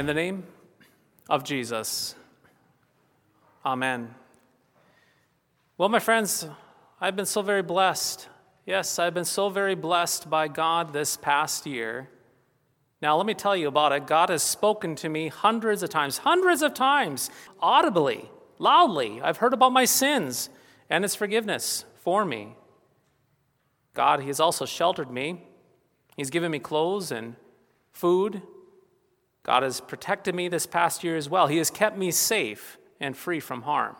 In the name of Jesus. Amen. Well, my friends, I've been so very blessed. Yes, I've been so very blessed by God this past year. Now, let me tell you about it. God has spoken to me hundreds of times, hundreds of times, audibly, loudly. I've heard about my sins and His forgiveness for me. God, He has also sheltered me. He's given me clothes and food God has protected me this past year as well. He has kept me safe and free from harm.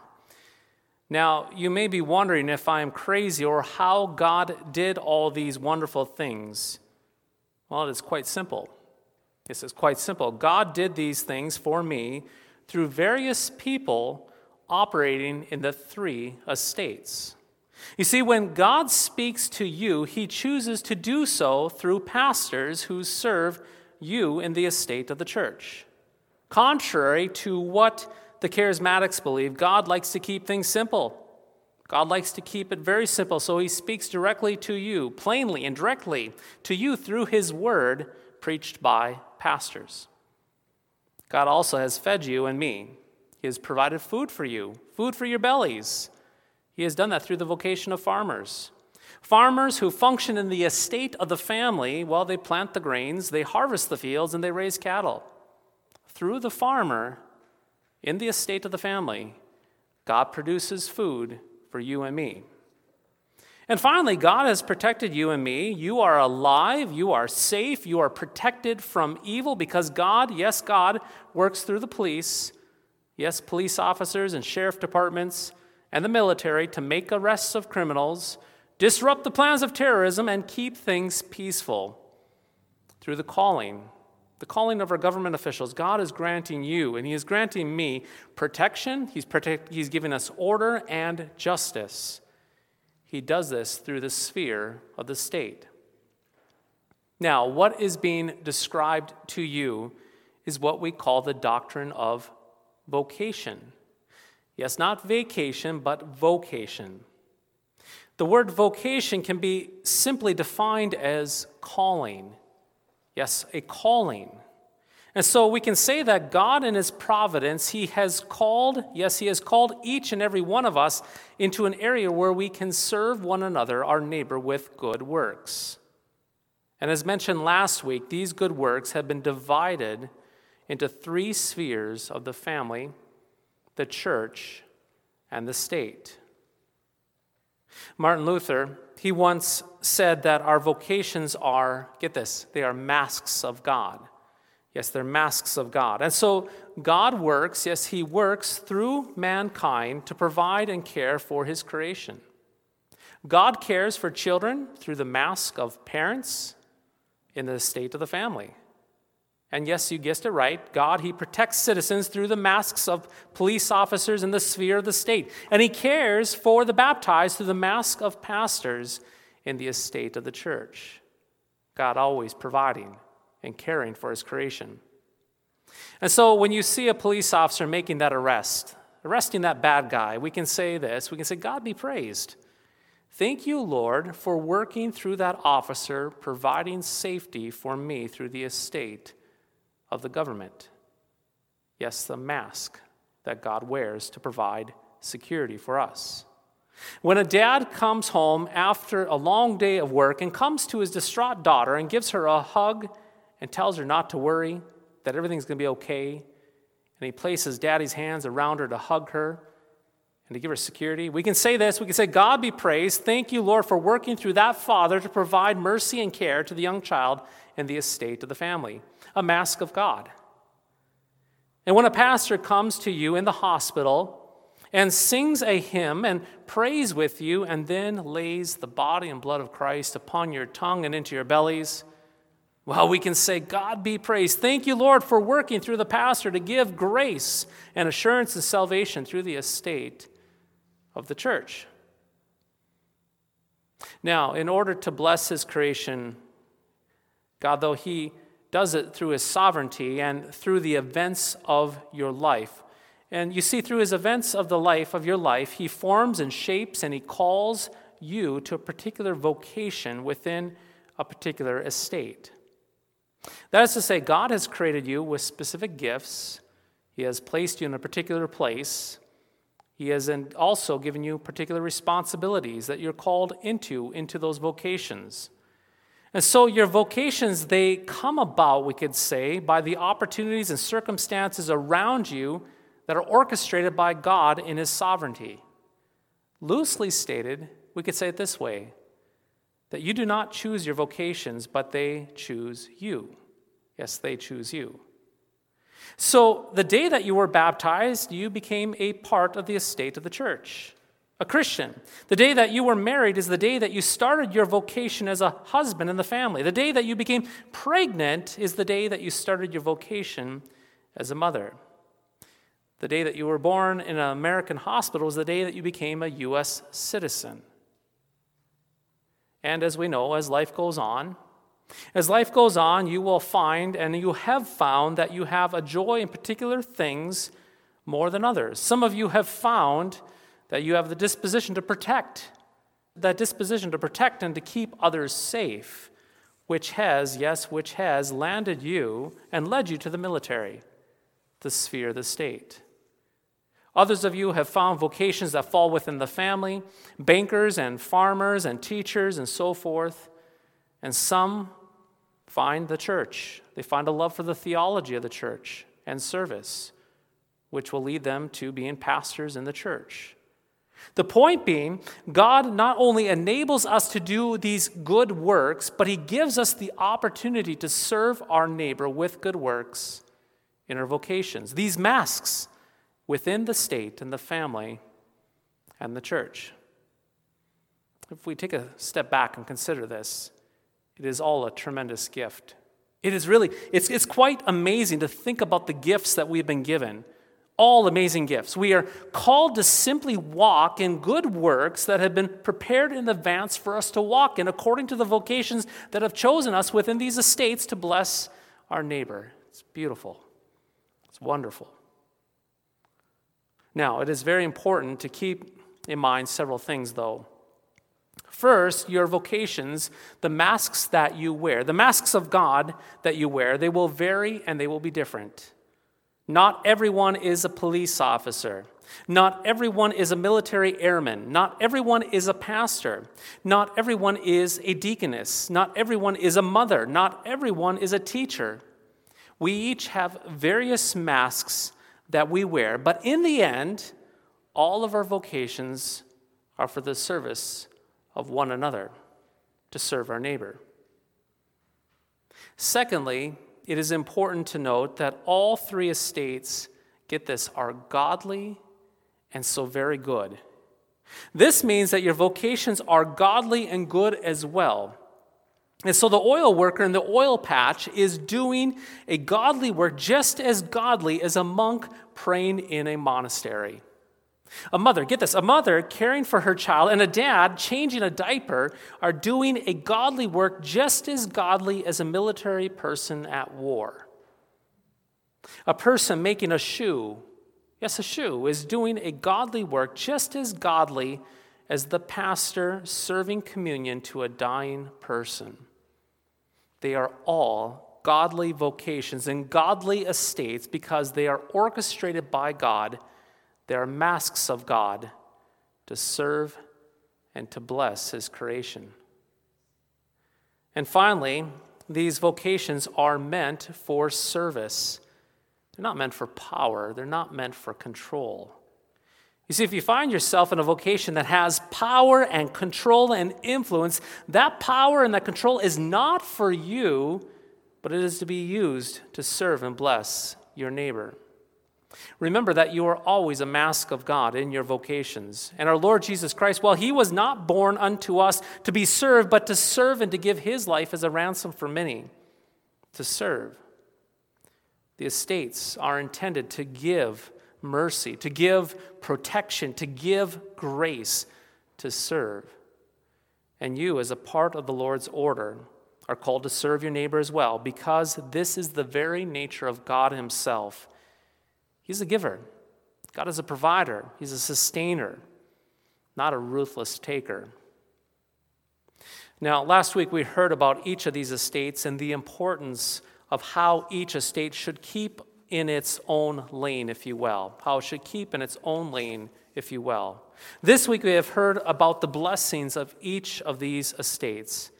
Now, you may be wondering if I am crazy or how God did all these wonderful things. Well, it is quite simple. This is quite simple. God did these things for me through various people operating in the three estates. You see, when God speaks to you, he chooses to do so through pastors who serve you in the estate of the church. Contrary to what the charismatics believe, God likes to keep things simple. God likes to keep it very simple, so he speaks directly to you, plainly and directly to you through his word preached by pastors. God also has fed you and me. He has provided food for you, food for your bellies. He has done that through the vocation of farmers. Farmers who function in the estate of the family, well, they plant the grains, they harvest the fields, and they raise cattle. Through the farmer, in the estate of the family, God produces food for you and me. And finally, God has protected you and me. You are alive, you are safe, you are protected from evil because God, yes, God, works through the police, yes, police officers and sheriff departments and the military to make arrests of criminals disrupt the plans of terrorism, and keep things peaceful. Through the calling, the calling of our government officials, God is granting you and He is granting me protection. He's, protect, he's giving us order and justice. He does this through the sphere of the state. Now, what is being described to you is what we call the doctrine of vocation. Yes, not vacation, but vocation. The word vocation can be simply defined as calling. Yes, a calling. And so we can say that God, in His providence, He has called, yes, He has called each and every one of us into an area where we can serve one another, our neighbor, with good works. And as mentioned last week, these good works have been divided into three spheres of the family, the church, and the state. Martin Luther, he once said that our vocations are, get this, they are masks of God. Yes, they're masks of God. And so God works, yes, He works through mankind to provide and care for His creation. God cares for children through the mask of parents in the state of the family. And yes, you guessed it right. God, He protects citizens through the masks of police officers in the sphere of the state. And He cares for the baptized through the mask of pastors in the estate of the church. God always providing and caring for His creation. And so when you see a police officer making that arrest, arresting that bad guy, we can say this we can say, God be praised. Thank you, Lord, for working through that officer, providing safety for me through the estate of the government. Yes, the mask that God wears to provide security for us. When a dad comes home after a long day of work and comes to his distraught daughter and gives her a hug and tells her not to worry, that everything's going to be okay, and he places daddy's hands around her to hug her and to give her security, we can say this we can say, God be praised. Thank you, Lord, for working through that father to provide mercy and care to the young child and the estate of the family a mask of God. And when a pastor comes to you in the hospital and sings a hymn and prays with you, and then lays the body and blood of Christ upon your tongue and into your bellies, well, we can say, God be praised. Thank you, Lord, for working through the pastor to give grace and assurance and salvation through the estate of the church. Now, in order to bless his creation, God, though he does it through his sovereignty and through the events of your life, and you see, through his events of the life of your life, he forms and shapes and he calls you to a particular vocation within a particular estate. That is to say, God has created you with specific gifts, he has placed you in a particular place. He has also given you particular responsibilities that you're called into, into those vocations. And so your vocations, they come about, we could say, by the opportunities and circumstances around you that are orchestrated by God in His sovereignty. Loosely stated, we could say it this way that you do not choose your vocations, but they choose you. Yes, they choose you. So, the day that you were baptized, you became a part of the estate of the church, a Christian. The day that you were married is the day that you started your vocation as a husband in the family. The day that you became pregnant is the day that you started your vocation as a mother. The day that you were born in an American hospital is the day that you became a U.S. citizen. And as we know, as life goes on, as life goes on, you will find, and you have found, that you have a joy in particular things more than others. Some of you have found that you have the disposition to protect, that disposition to protect and to keep others safe, which has, yes, which has landed you and led you to the military, the sphere, the state. Others of you have found vocations that fall within the family, bankers and farmers and teachers and so forth. And some find the church. They find a love for the theology of the church and service, which will lead them to being pastors in the church. The point being, God not only enables us to do these good works, but He gives us the opportunity to serve our neighbor with good works in our vocations. These masks within the state and the family and the church. If we take a step back and consider this, it is all a tremendous gift. It is really, it's, it's quite amazing to think about the gifts that we've been given. All amazing gifts. We are called to simply walk in good works that have been prepared in advance for us to walk in according to the vocations that have chosen us within these estates to bless our neighbor. It's beautiful. It's wonderful. Now, it is very important to keep in mind several things, though. First, your vocations, the masks that you wear, the masks of God that you wear, they will vary and they will be different. Not everyone is a police officer. Not everyone is a military airman. Not everyone is a pastor. Not everyone is a deaconess. Not everyone is a mother. Not everyone is a teacher. We each have various masks that we wear, but in the end, all of our vocations are for the service of one another to serve our neighbor. Secondly, it is important to note that all three estates, get this, are godly and so very good. This means that your vocations are godly and good as well. And so the oil worker in the oil patch is doing a godly work just as godly as a monk praying in a monastery. A mother, get this, a mother caring for her child and a dad changing a diaper are doing a godly work just as godly as a military person at war. A person making a shoe, yes, a shoe, is doing a godly work just as godly as the pastor serving communion to a dying person. They are all godly vocations and godly estates because they are orchestrated by God they are masks of God to serve and to bless His creation. And finally, these vocations are meant for service. They're not meant for power, they're not meant for control. You see, if you find yourself in a vocation that has power and control and influence, that power and that control is not for you, but it is to be used to serve and bless your neighbor. Remember that you are always a mask of God in your vocations. And our Lord Jesus Christ, well, he was not born unto us to be served, but to serve and to give his life as a ransom for many. To serve. The estates are intended to give mercy, to give protection, to give grace, to serve. And you, as a part of the Lord's order, are called to serve your neighbor as well, because this is the very nature of God Himself. He's a giver, God is a provider, He's a sustainer, not a ruthless taker. Now, last week we heard about each of these estates and the importance of how each estate should keep in its own lane, if you will, how it should keep in its own lane, if you will. This week we have heard about the blessings of each of these estates,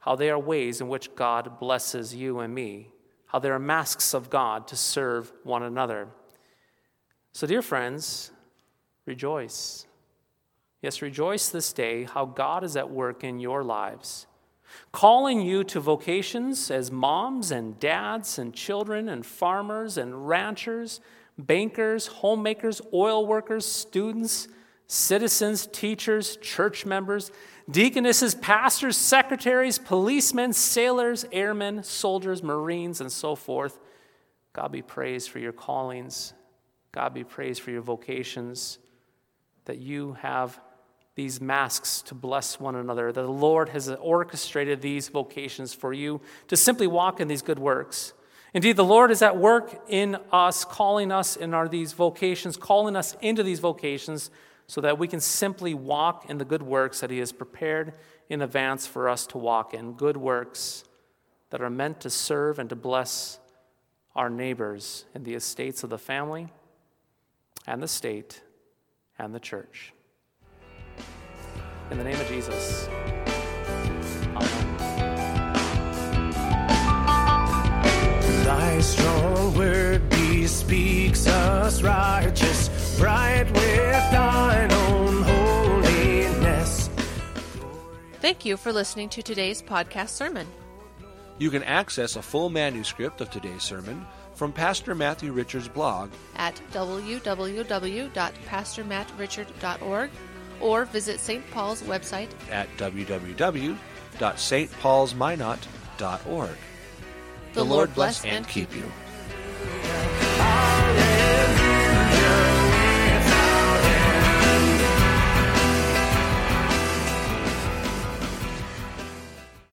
how they are ways in which God blesses you and me, how they are masks of God to serve one another. So, dear friends, rejoice. Yes, rejoice this day how God is at work in your lives calling you to vocations as moms and dads and children and farmers and ranchers, bankers, homemakers, oil workers, students, citizens, teachers, church members, deaconesses, pastors, secretaries, policemen, sailors, airmen, soldiers, marines, and so forth. God be praised for your callings. God be praised for your vocations that you have these masks to bless one another. That the Lord has orchestrated these vocations for you to simply walk in these good works. Indeed, the Lord is at work in us, calling us in our these vocations, calling us into these vocations so that we can simply walk in the good works that He has prepared in advance for us to walk in. Good works that are meant to serve and to bless our neighbors in the estates of the family and the state and the church. In the name of Jesus. Amen. Thy strong word bespeaks us righteous, bright with thine own holiness. Thank you for listening to today's podcast sermon. You can access a full manuscript of today's sermon from Pastor Matthew Richards' blog at www.pastormattrichard.org or visit St. Paul's website at www.stpaulsminot.org. The, the Lord bless and keep you.